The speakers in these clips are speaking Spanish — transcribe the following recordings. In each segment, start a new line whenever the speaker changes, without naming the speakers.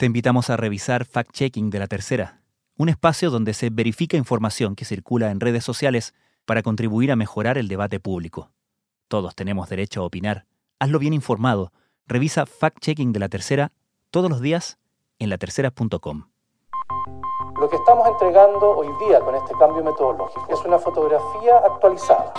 Te invitamos a revisar Fact Checking de la Tercera, un espacio donde se verifica información que circula en redes sociales para contribuir a mejorar el debate público. Todos tenemos derecho a opinar. Hazlo bien informado. Revisa Fact Checking de la Tercera todos los días en latercera.com.
Lo que estamos entregando hoy día con este cambio metodológico es una fotografía actualizada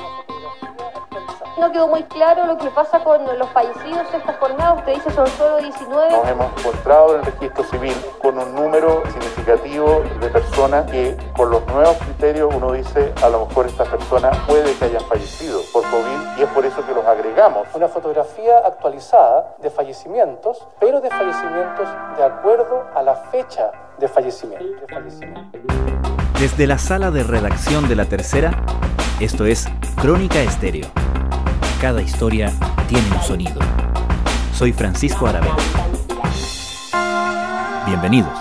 no quedó muy claro lo que pasa con los fallecidos esta jornada. Usted dice son solo 19.
Nos hemos encontrado en el registro civil con un número significativo de personas que con los nuevos criterios uno dice a lo mejor estas personas puede que hayan fallecido por COVID y es por eso que los agregamos.
Una fotografía actualizada de fallecimientos, pero de fallecimientos de acuerdo a la fecha de fallecimiento. De fallecimiento.
Desde la sala de redacción de la tercera, esto es Crónica Estéreo cada historia tiene un sonido. Soy Francisco Aravena. Bienvenidos.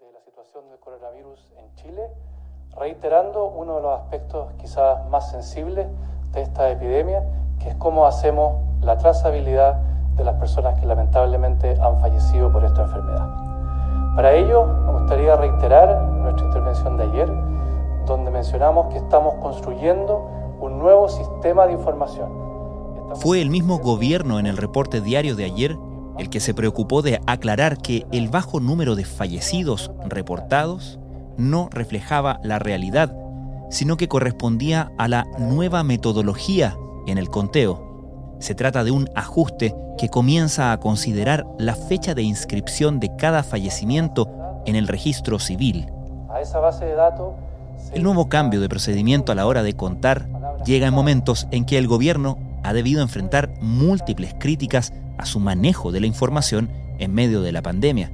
de la situación del coronavirus en Chile, reiterando uno de los aspectos quizás más sensibles de esta epidemia, que es cómo hacemos la trazabilidad de las personas que lamentablemente han fallecido por esta enfermedad. Para ello, me gustaría reiterar nuestra intervención de ayer, donde mencionamos que estamos construyendo un nuevo sistema de información.
Fue el mismo gobierno en el reporte diario de ayer el que se preocupó de aclarar que el bajo número de fallecidos reportados no reflejaba la realidad, sino que correspondía a la nueva metodología en el conteo se trata de un ajuste que comienza a considerar la fecha de inscripción de cada fallecimiento en el registro civil. El nuevo cambio de procedimiento a la hora de contar llega en momentos en que el gobierno ha debido enfrentar múltiples críticas a su manejo de la información en medio de la pandemia.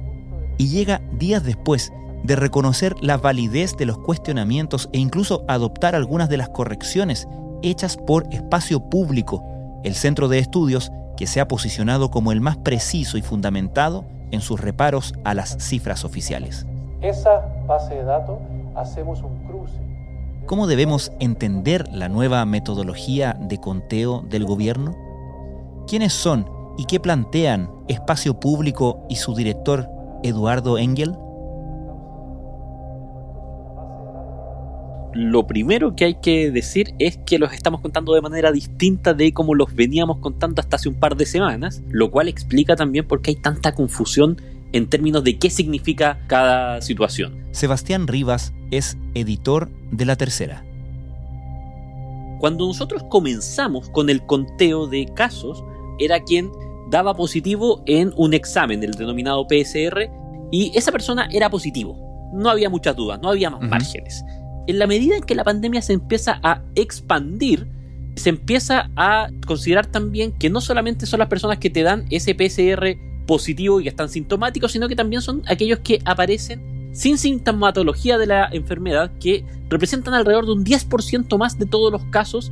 Y llega días después de reconocer la validez de los cuestionamientos e incluso adoptar algunas de las correcciones hechas por espacio público el centro de estudios que se ha posicionado como el más preciso y fundamentado en sus reparos a las cifras oficiales.
Esa base de datos hacemos un cruce.
¿Cómo debemos entender la nueva metodología de conteo del gobierno? ¿Quiénes son y qué plantean Espacio Público y su director Eduardo Engel?
Lo primero que hay que decir es que los estamos contando de manera distinta de como los veníamos contando hasta hace un par de semanas, lo cual explica también por qué hay tanta confusión en términos de qué significa cada situación.
Sebastián Rivas es editor de La Tercera.
Cuando nosotros comenzamos con el conteo de casos, era quien daba positivo en un examen, el denominado PSR, y esa persona era positivo. No había muchas dudas, no había más márgenes en la medida en que la pandemia se empieza a expandir, se empieza a considerar también que no solamente son las personas que te dan ese PCR positivo y que están sintomáticos, sino que también son aquellos que aparecen sin sintomatología de la enfermedad, que representan alrededor de un 10% más de todos los casos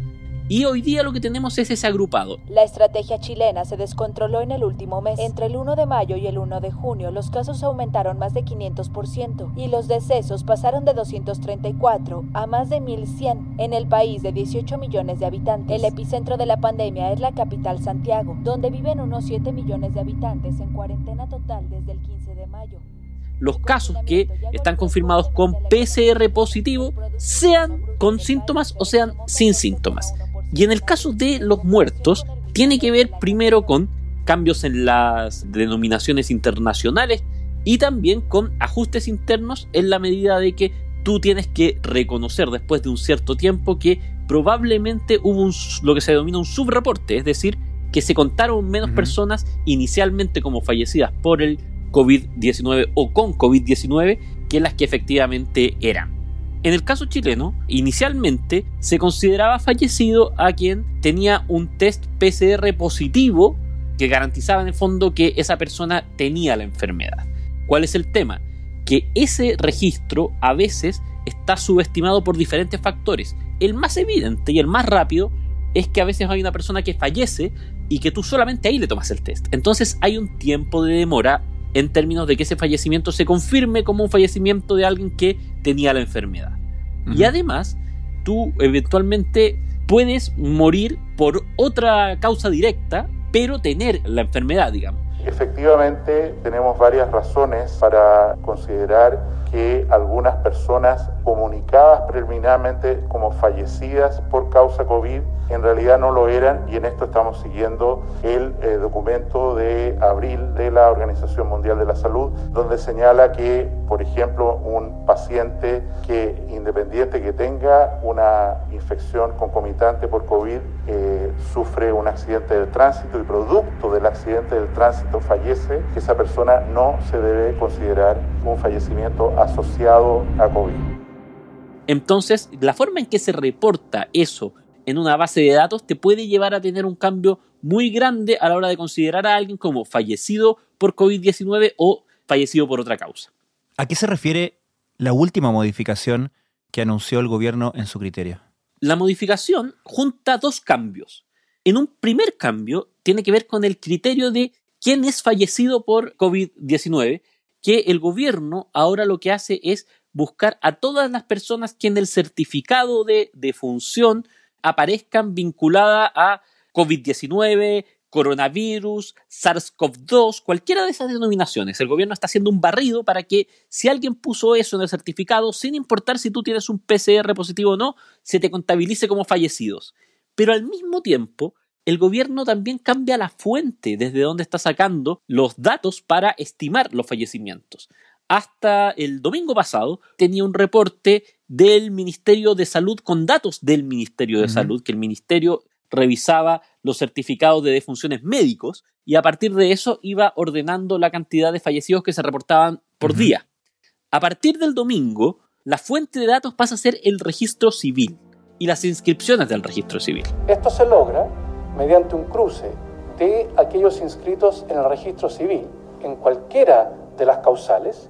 y hoy día lo que tenemos es ese agrupado.
La estrategia chilena se descontroló en el último mes. Entre el 1 de mayo y el 1 de junio, los casos aumentaron más de 500% y los decesos pasaron de 234 a más de 1100 en el país de 18 millones de habitantes. El epicentro de la pandemia es la capital Santiago, donde viven unos 7 millones de habitantes en cuarentena total desde el 15 de mayo
los casos que están confirmados con PCR positivo, sean con síntomas o sean sin síntomas. Y en el caso de los muertos, tiene que ver primero con cambios en las denominaciones internacionales y también con ajustes internos en la medida de que tú tienes que reconocer después de un cierto tiempo que probablemente hubo un, lo que se denomina un subreporte, es decir, que se contaron menos personas inicialmente como fallecidas por el COVID-19 o con COVID-19 que las que efectivamente eran. En el caso chileno, inicialmente se consideraba fallecido a quien tenía un test PCR positivo que garantizaba en el fondo que esa persona tenía la enfermedad. ¿Cuál es el tema? Que ese registro a veces está subestimado por diferentes factores. El más evidente y el más rápido es que a veces hay una persona que fallece y que tú solamente ahí le tomas el test. Entonces hay un tiempo de demora en términos de que ese fallecimiento se confirme como un fallecimiento de alguien que tenía la enfermedad. Y además, tú eventualmente puedes morir por otra causa directa, pero tener la enfermedad, digamos.
Efectivamente, tenemos varias razones para considerar que algunas personas comunicadas preliminarmente como fallecidas por causa COVID en realidad no lo eran y en esto estamos siguiendo el eh, documento de abril de la Organización Mundial de la Salud donde señala que, por ejemplo, un paciente que independiente que tenga una infección concomitante por COVID eh, sufre un accidente de tránsito y producto del accidente del tránsito fallece, esa persona no se debe considerar un fallecimiento asociado a COVID.
Entonces, la forma en que se reporta eso en una base de datos te puede llevar a tener un cambio muy grande a la hora de considerar a alguien como fallecido por COVID-19 o fallecido por otra causa.
¿A qué se refiere la última modificación que anunció el gobierno en su criterio?
La modificación junta dos cambios. En un primer cambio tiene que ver con el criterio de quién es fallecido por COVID-19, que el gobierno ahora lo que hace es buscar a todas las personas que en el certificado de defunción aparezcan vinculadas a COVID-19, coronavirus, SARS-CoV-2, cualquiera de esas denominaciones. El gobierno está haciendo un barrido para que si alguien puso eso en el certificado, sin importar si tú tienes un PCR positivo o no, se te contabilice como fallecidos. Pero al mismo tiempo, el gobierno también cambia la fuente desde donde está sacando los datos para estimar los fallecimientos. Hasta el domingo pasado tenía un reporte del Ministerio de Salud con datos del Ministerio de Salud, que el Ministerio revisaba los certificados de defunciones médicos y a partir de eso iba ordenando la cantidad de fallecidos que se reportaban por día. A partir del domingo, la fuente de datos pasa a ser el registro civil y las inscripciones del registro civil.
Esto se logra mediante un cruce de aquellos inscritos en el registro civil en cualquiera de las causales,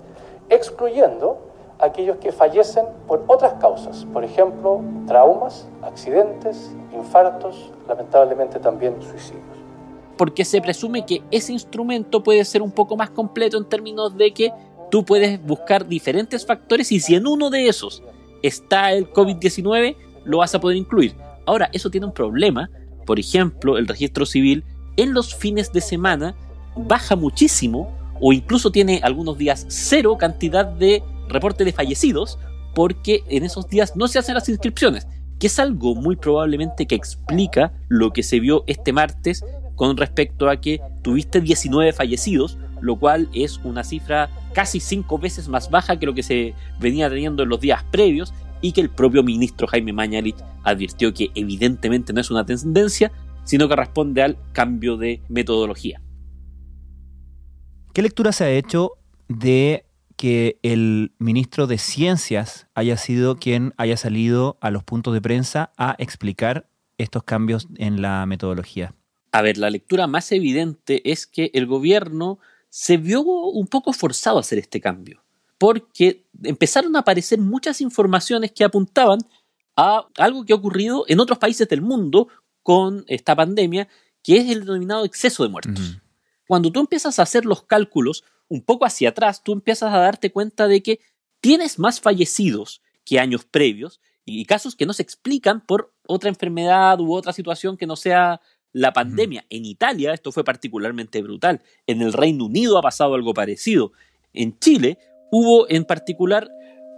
excluyendo aquellos que fallecen por otras causas, por ejemplo, traumas, accidentes, infartos, lamentablemente también suicidios.
Porque se presume que ese instrumento puede ser un poco más completo en términos de que tú puedes buscar diferentes factores y si en uno de esos está el COVID-19, lo vas a poder incluir. Ahora, eso tiene un problema. Por ejemplo, el registro civil en los fines de semana baja muchísimo o incluso tiene algunos días cero cantidad de reporte de fallecidos porque en esos días no se hacen las inscripciones, que es algo muy probablemente que explica lo que se vio este martes con respecto a que tuviste 19 fallecidos, lo cual es una cifra casi cinco veces más baja que lo que se venía teniendo en los días previos y que el propio ministro Jaime Mañalich advirtió que evidentemente no es una tendencia, sino que responde al cambio de metodología.
¿Qué lectura se ha hecho de que el ministro de Ciencias haya sido quien haya salido a los puntos de prensa a explicar estos cambios en la metodología.
A ver, la lectura más evidente es que el gobierno se vio un poco forzado a hacer este cambio, porque empezaron a aparecer muchas informaciones que apuntaban a algo que ha ocurrido en otros países del mundo con esta pandemia, que es el denominado exceso de muertos. Cuando tú empiezas a hacer los cálculos, un poco hacia atrás, tú empiezas a darte cuenta de que tienes más fallecidos que años previos y casos que no se explican por otra enfermedad u otra situación que no sea la pandemia. En Italia esto fue particularmente brutal. En el Reino Unido ha pasado algo parecido. En Chile hubo en particular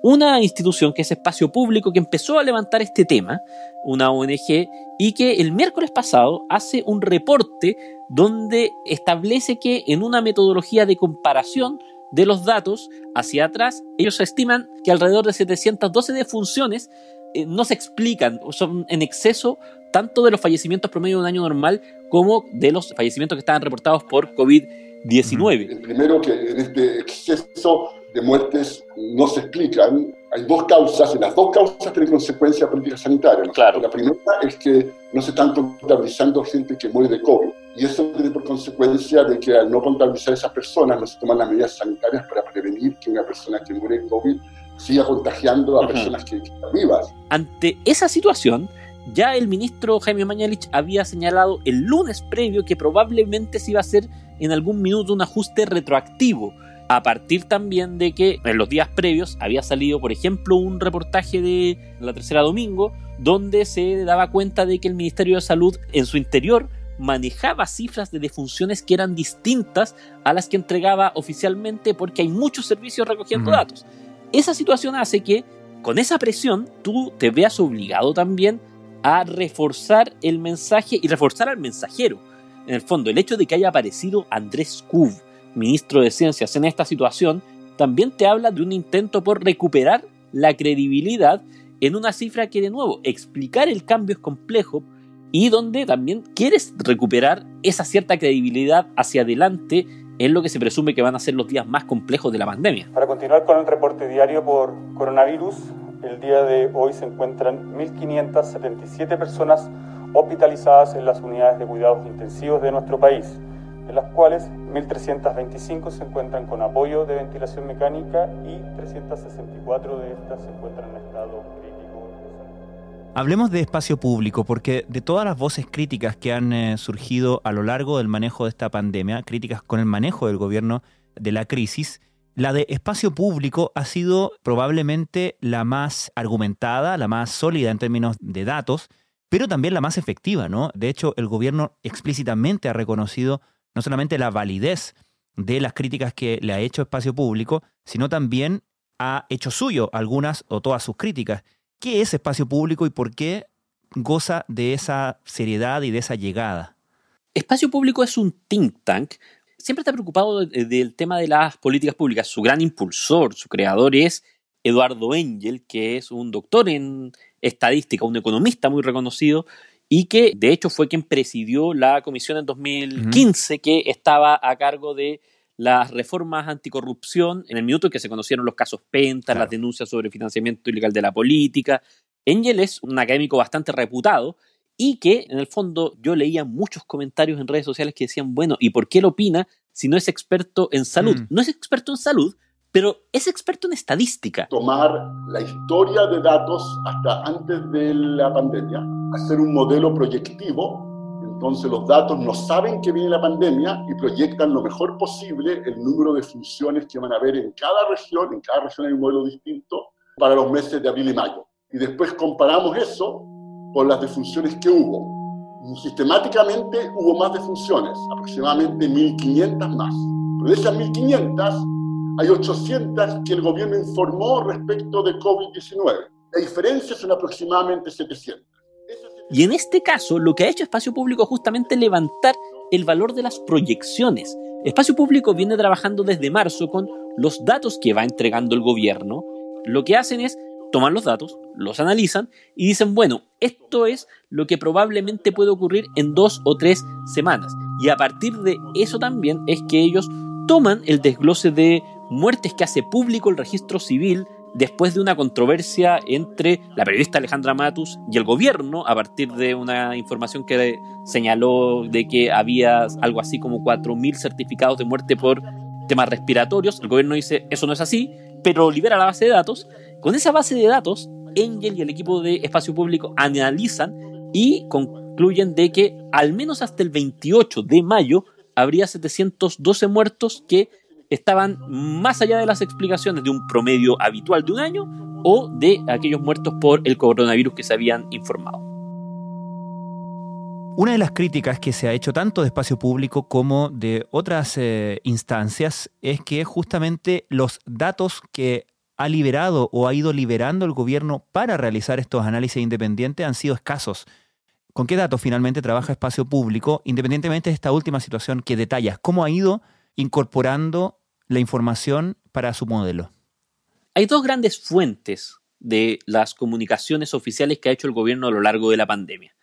una institución que es Espacio Público que empezó a levantar este tema, una ONG, y que el miércoles pasado hace un reporte donde establece que en una metodología de comparación de los datos hacia atrás, ellos estiman que alrededor de 712 defunciones eh, no se explican, son en exceso tanto de los fallecimientos promedio de un año normal como de los fallecimientos que estaban reportados por COVID-19.
El primero que en este exceso de muertes no se explican. Hay dos causas, y las dos causas tienen consecuencias políticas sanitarias.
Claro.
La primera es que no se están contabilizando gente que muere de COVID. Y eso tiene por consecuencia de que al no contabilizar a esas personas, no se toman las medidas sanitarias para prevenir que una persona que muere de COVID siga contagiando a personas que, que están vivas.
Ante esa situación, ya el ministro Jaime Mañalich había señalado el lunes previo que probablemente se iba a hacer en algún minuto un ajuste retroactivo a partir también de que en los días previos había salido, por ejemplo, un reportaje de la tercera domingo, donde se daba cuenta de que el Ministerio de Salud en su interior manejaba cifras de defunciones que eran distintas a las que entregaba oficialmente porque hay muchos servicios recogiendo datos. Esa situación hace que con esa presión tú te veas obligado también a reforzar el mensaje y reforzar al mensajero. En el fondo, el hecho de que haya aparecido Andrés Cub, ministro de Ciencias, en esta situación, también te habla de un intento por recuperar la credibilidad en una cifra que, de nuevo, explicar el cambio es complejo y donde también quieres recuperar esa cierta credibilidad hacia adelante en lo que se presume que van a ser los días más complejos de la pandemia.
Para continuar con el reporte diario por coronavirus, el día de hoy se encuentran 1.577 personas hospitalizadas en las unidades de cuidados intensivos de nuestro país, de las cuales 1.325 se encuentran con apoyo de ventilación mecánica y 364 de estas se encuentran en estado crítico.
Hablemos de espacio público, porque de todas las voces críticas que han eh, surgido a lo largo del manejo de esta pandemia, críticas con el manejo del gobierno de la crisis, la de espacio público ha sido probablemente la más argumentada, la más sólida en términos de datos, pero también la más efectiva, ¿no? De hecho, el gobierno explícitamente ha reconocido no solamente la validez de las críticas que le ha hecho espacio público, sino también ha hecho suyo algunas o todas sus críticas. ¿Qué es espacio público y por qué goza de esa seriedad y de esa llegada?
Espacio Público es un think tank. Siempre está preocupado del tema de las políticas públicas. Su gran impulsor, su creador es Eduardo Engel, que es un doctor en estadística, un economista muy reconocido y que de hecho fue quien presidió la comisión en 2015 que estaba a cargo de las reformas anticorrupción en el minuto en que se conocieron los casos Penta, las denuncias sobre financiamiento ilegal de la política. Engel es un académico bastante reputado y que en el fondo yo leía muchos comentarios en redes sociales que decían, bueno, ¿y por qué lo opina si no es experto en salud? Mm. No es experto en salud, pero es experto en estadística.
Tomar la historia de datos hasta antes de la pandemia, hacer un modelo proyectivo entonces los datos no saben que viene la pandemia y proyectan lo mejor posible el número de funciones que van a haber en cada región, en cada región hay un modelo distinto, para los meses de abril y mayo. Y después comparamos eso con las defunciones que hubo. Sistemáticamente hubo más defunciones, aproximadamente 1.500 más. Pero de esas 1.500 hay 800 que el gobierno informó respecto de COVID-19. La diferencia son aproximadamente 700.
Y en este caso, lo que ha hecho Espacio Público es justamente levantar el valor de las proyecciones. Espacio Público viene trabajando desde marzo con los datos que va entregando el gobierno. Lo que hacen es tomar los datos, los analizan y dicen, bueno, esto es lo que probablemente puede ocurrir en dos o tres semanas. Y a partir de eso también es que ellos toman el desglose de muertes que hace público el registro civil después de una controversia entre la periodista Alejandra Matus y el gobierno, a partir de una información que señaló de que había algo así como 4.000 certificados de muerte por temas respiratorios. El gobierno dice, eso no es así, pero libera la base de datos. Con esa base de datos, Engel y el equipo de espacio público analizan y concluyen de que al menos hasta el 28 de mayo habría 712 muertos que estaban más allá de las explicaciones de un promedio habitual de un año o de aquellos muertos por el coronavirus que se habían informado.
Una de las críticas que se ha hecho tanto de espacio público como de otras eh, instancias es que justamente los datos que ha liberado o ha ido liberando el gobierno para realizar estos análisis independientes han sido escasos. ¿Con qué datos finalmente trabaja espacio público, independientemente de esta última situación que detallas? ¿Cómo ha ido incorporando la información para su modelo?
Hay dos grandes fuentes de las comunicaciones oficiales que ha hecho el gobierno a lo largo de la pandemia.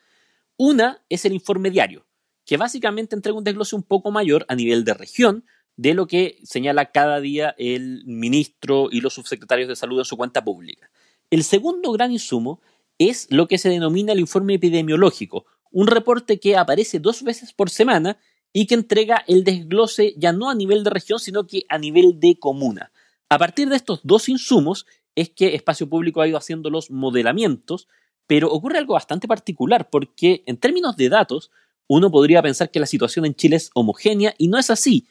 Una es el informe diario, que básicamente entrega un desglose un poco mayor a nivel de región de lo que señala cada día el ministro y los subsecretarios de salud en su cuenta pública. El segundo gran insumo es lo que se denomina el informe epidemiológico, un reporte que aparece dos veces por semana y que entrega el desglose ya no a nivel de región, sino que a nivel de comuna. A partir de estos dos insumos es que Espacio Público ha ido haciendo los modelamientos, pero ocurre algo bastante particular, porque en términos de datos, uno podría pensar que la situación en Chile es homogénea y no es así.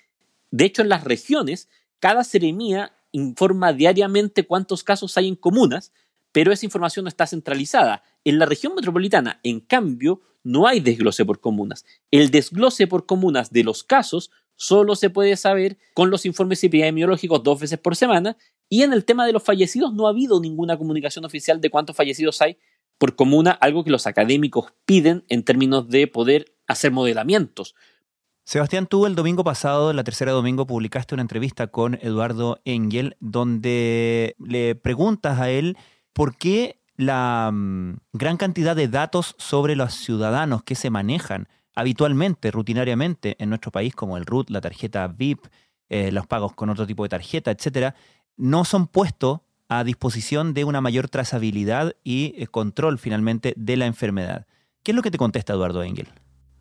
De hecho, en las regiones cada seremía informa diariamente cuántos casos hay en comunas, pero esa información no está centralizada. En la región metropolitana, en cambio, no hay desglose por comunas. El desglose por comunas de los casos solo se puede saber con los informes epidemiológicos dos veces por semana y en el tema de los fallecidos no ha habido ninguna comunicación oficial de cuántos fallecidos hay por comuna, algo que los académicos piden en términos de poder hacer modelamientos.
Sebastián, tú el domingo pasado, la tercera domingo, publicaste una entrevista con Eduardo Engel, donde le preguntas a él por qué la mm, gran cantidad de datos sobre los ciudadanos que se manejan habitualmente, rutinariamente en nuestro país, como el RUT, la tarjeta VIP, eh, los pagos con otro tipo de tarjeta, etcétera, no son puestos a disposición de una mayor trazabilidad y eh, control finalmente de la enfermedad. ¿Qué es lo que te contesta Eduardo Engel?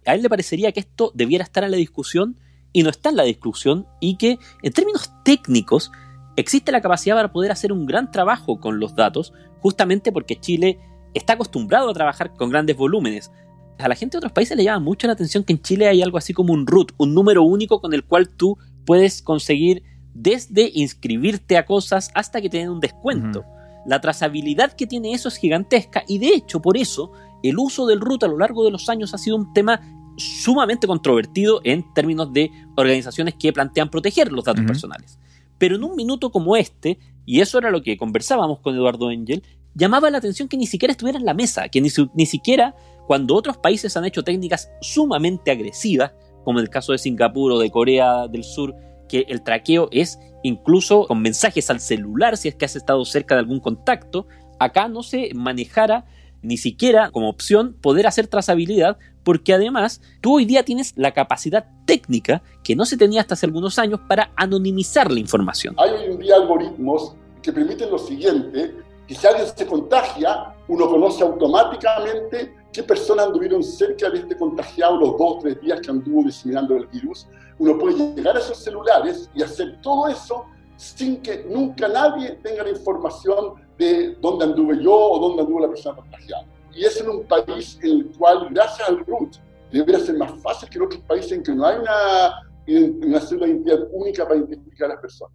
a él le parecería que esto debiera estar en la discusión y no está en la discusión y que en términos técnicos existe la capacidad para poder hacer un gran trabajo con los datos justamente porque Chile está acostumbrado a trabajar con grandes volúmenes. A la gente de otros países le llama mucho la atención que en Chile hay algo así como un root, un número único con el cual tú puedes conseguir desde inscribirte a cosas hasta que te den un descuento. La trazabilidad que tiene eso es gigantesca y de hecho por eso el uso del root a lo largo de los años ha sido un tema sumamente controvertido en términos de organizaciones que plantean proteger los datos personales. Pero en un minuto como este, y eso era lo que conversábamos con Eduardo Engel, llamaba la atención que ni siquiera estuviera en la mesa, que ni, ni siquiera cuando otros países han hecho técnicas sumamente agresivas, como en el caso de Singapur o de Corea del Sur, que el traqueo es incluso con mensajes al celular si es que has estado cerca de algún contacto, acá no se manejara ni siquiera como opción poder hacer trazabilidad, porque además tú hoy día tienes la capacidad técnica que no se tenía hasta hace algunos años para anonimizar la información.
Hay hoy en día algoritmos que permiten lo siguiente, que si alguien se contagia, uno conoce automáticamente qué personas anduvieron cerca de este contagiado los dos o tres días que anduvo diseminando el virus. Uno puede llegar a esos celulares y hacer todo eso sin que nunca nadie tenga la información de dónde anduve yo o dónde anduvo la persona contagiada. Y es en un país en el cual, gracias al RUT, debería ser más fácil que en otros países en que no hay una, una célula de identidad única para identificar a las personas.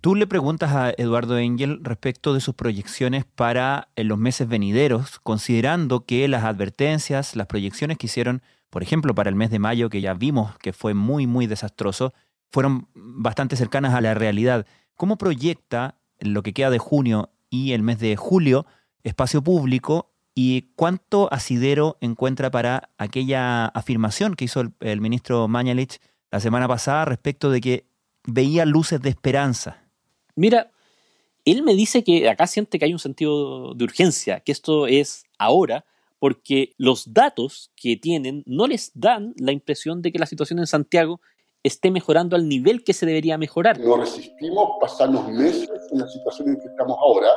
Tú le preguntas a Eduardo Engel respecto de sus proyecciones para en los meses venideros, considerando que las advertencias, las proyecciones que hicieron, por ejemplo, para el mes de mayo, que ya vimos que fue muy, muy desastroso, fueron bastante cercanas a la realidad. ¿Cómo proyecta lo que queda de junio y el mes de julio espacio público y cuánto asidero encuentra para aquella afirmación que hizo el, ministro Mañalich la semana pasada respecto de que veía luces de esperanza?
Mira, él me dice que acá siente que hay un sentido de urgencia, que esto es ahora, porque los datos que tienen no les dan la impresión de que la situación en Santiago esté mejorando al nivel que se debería mejorar.
No resistimos pasarnos meses en la situación en que estamos ahora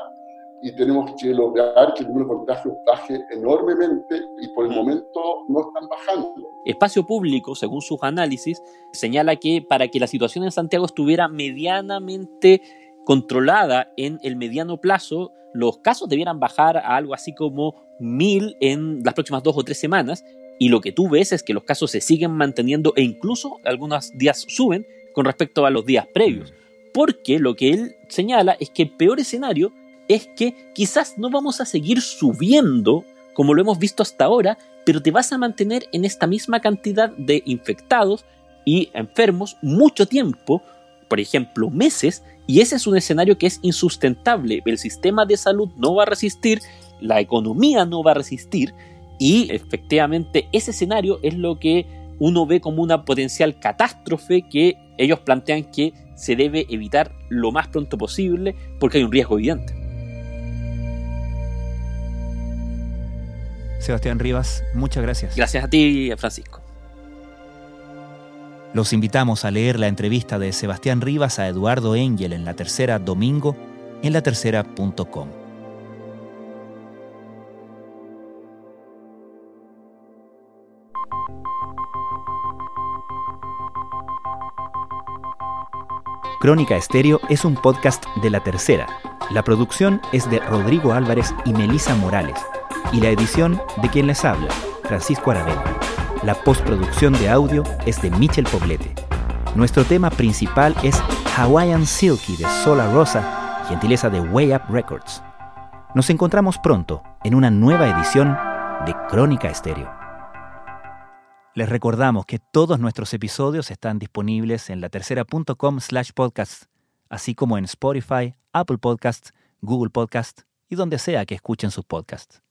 y tenemos que lograr que el número de contagios baje enormemente y por el momento no están bajando.
Espacio Público, según sus análisis, señala que para que la situación en Santiago estuviera medianamente controlada en el mediano plazo, los casos debieran bajar a algo así como mil en las próximas dos o tres semanas y lo que tú ves es que los casos se siguen manteniendo e incluso algunos días suben con respecto a los días previos. Porque lo que él señala es que el peor escenario es que quizás no vamos a seguir subiendo como lo hemos visto hasta ahora, pero te vas a mantener en esta misma cantidad de infectados y enfermos mucho tiempo, por ejemplo meses, y ese es un escenario que es insustentable. El sistema de salud no va a resistir, la economía no va a resistir, y efectivamente ese escenario es lo que uno ve como una potencial catástrofe que ellos plantean que se debe evitar lo más pronto posible porque hay un riesgo evidente.
Sebastián Rivas, muchas gracias.
Gracias a ti, Francisco.
Los invitamos a leer la entrevista de Sebastián Rivas a Eduardo Engel en la tercera domingo en latercera.com. Crónica Estéreo es un podcast de La Tercera. La producción es de Rodrigo Álvarez y Melisa Morales, y la edición de quien les habla, Francisco Aravena. La postproducción de audio es de Michel Poblete. Nuestro tema principal es Hawaiian Silky de Sola Rosa, gentileza de Way Up Records. Nos encontramos pronto en una nueva edición de Crónica Estéreo. Les recordamos que todos nuestros episodios están disponibles en latercera.com slash podcast, así como en Spotify, Apple Podcasts, Google Podcasts y donde sea que escuchen sus podcasts.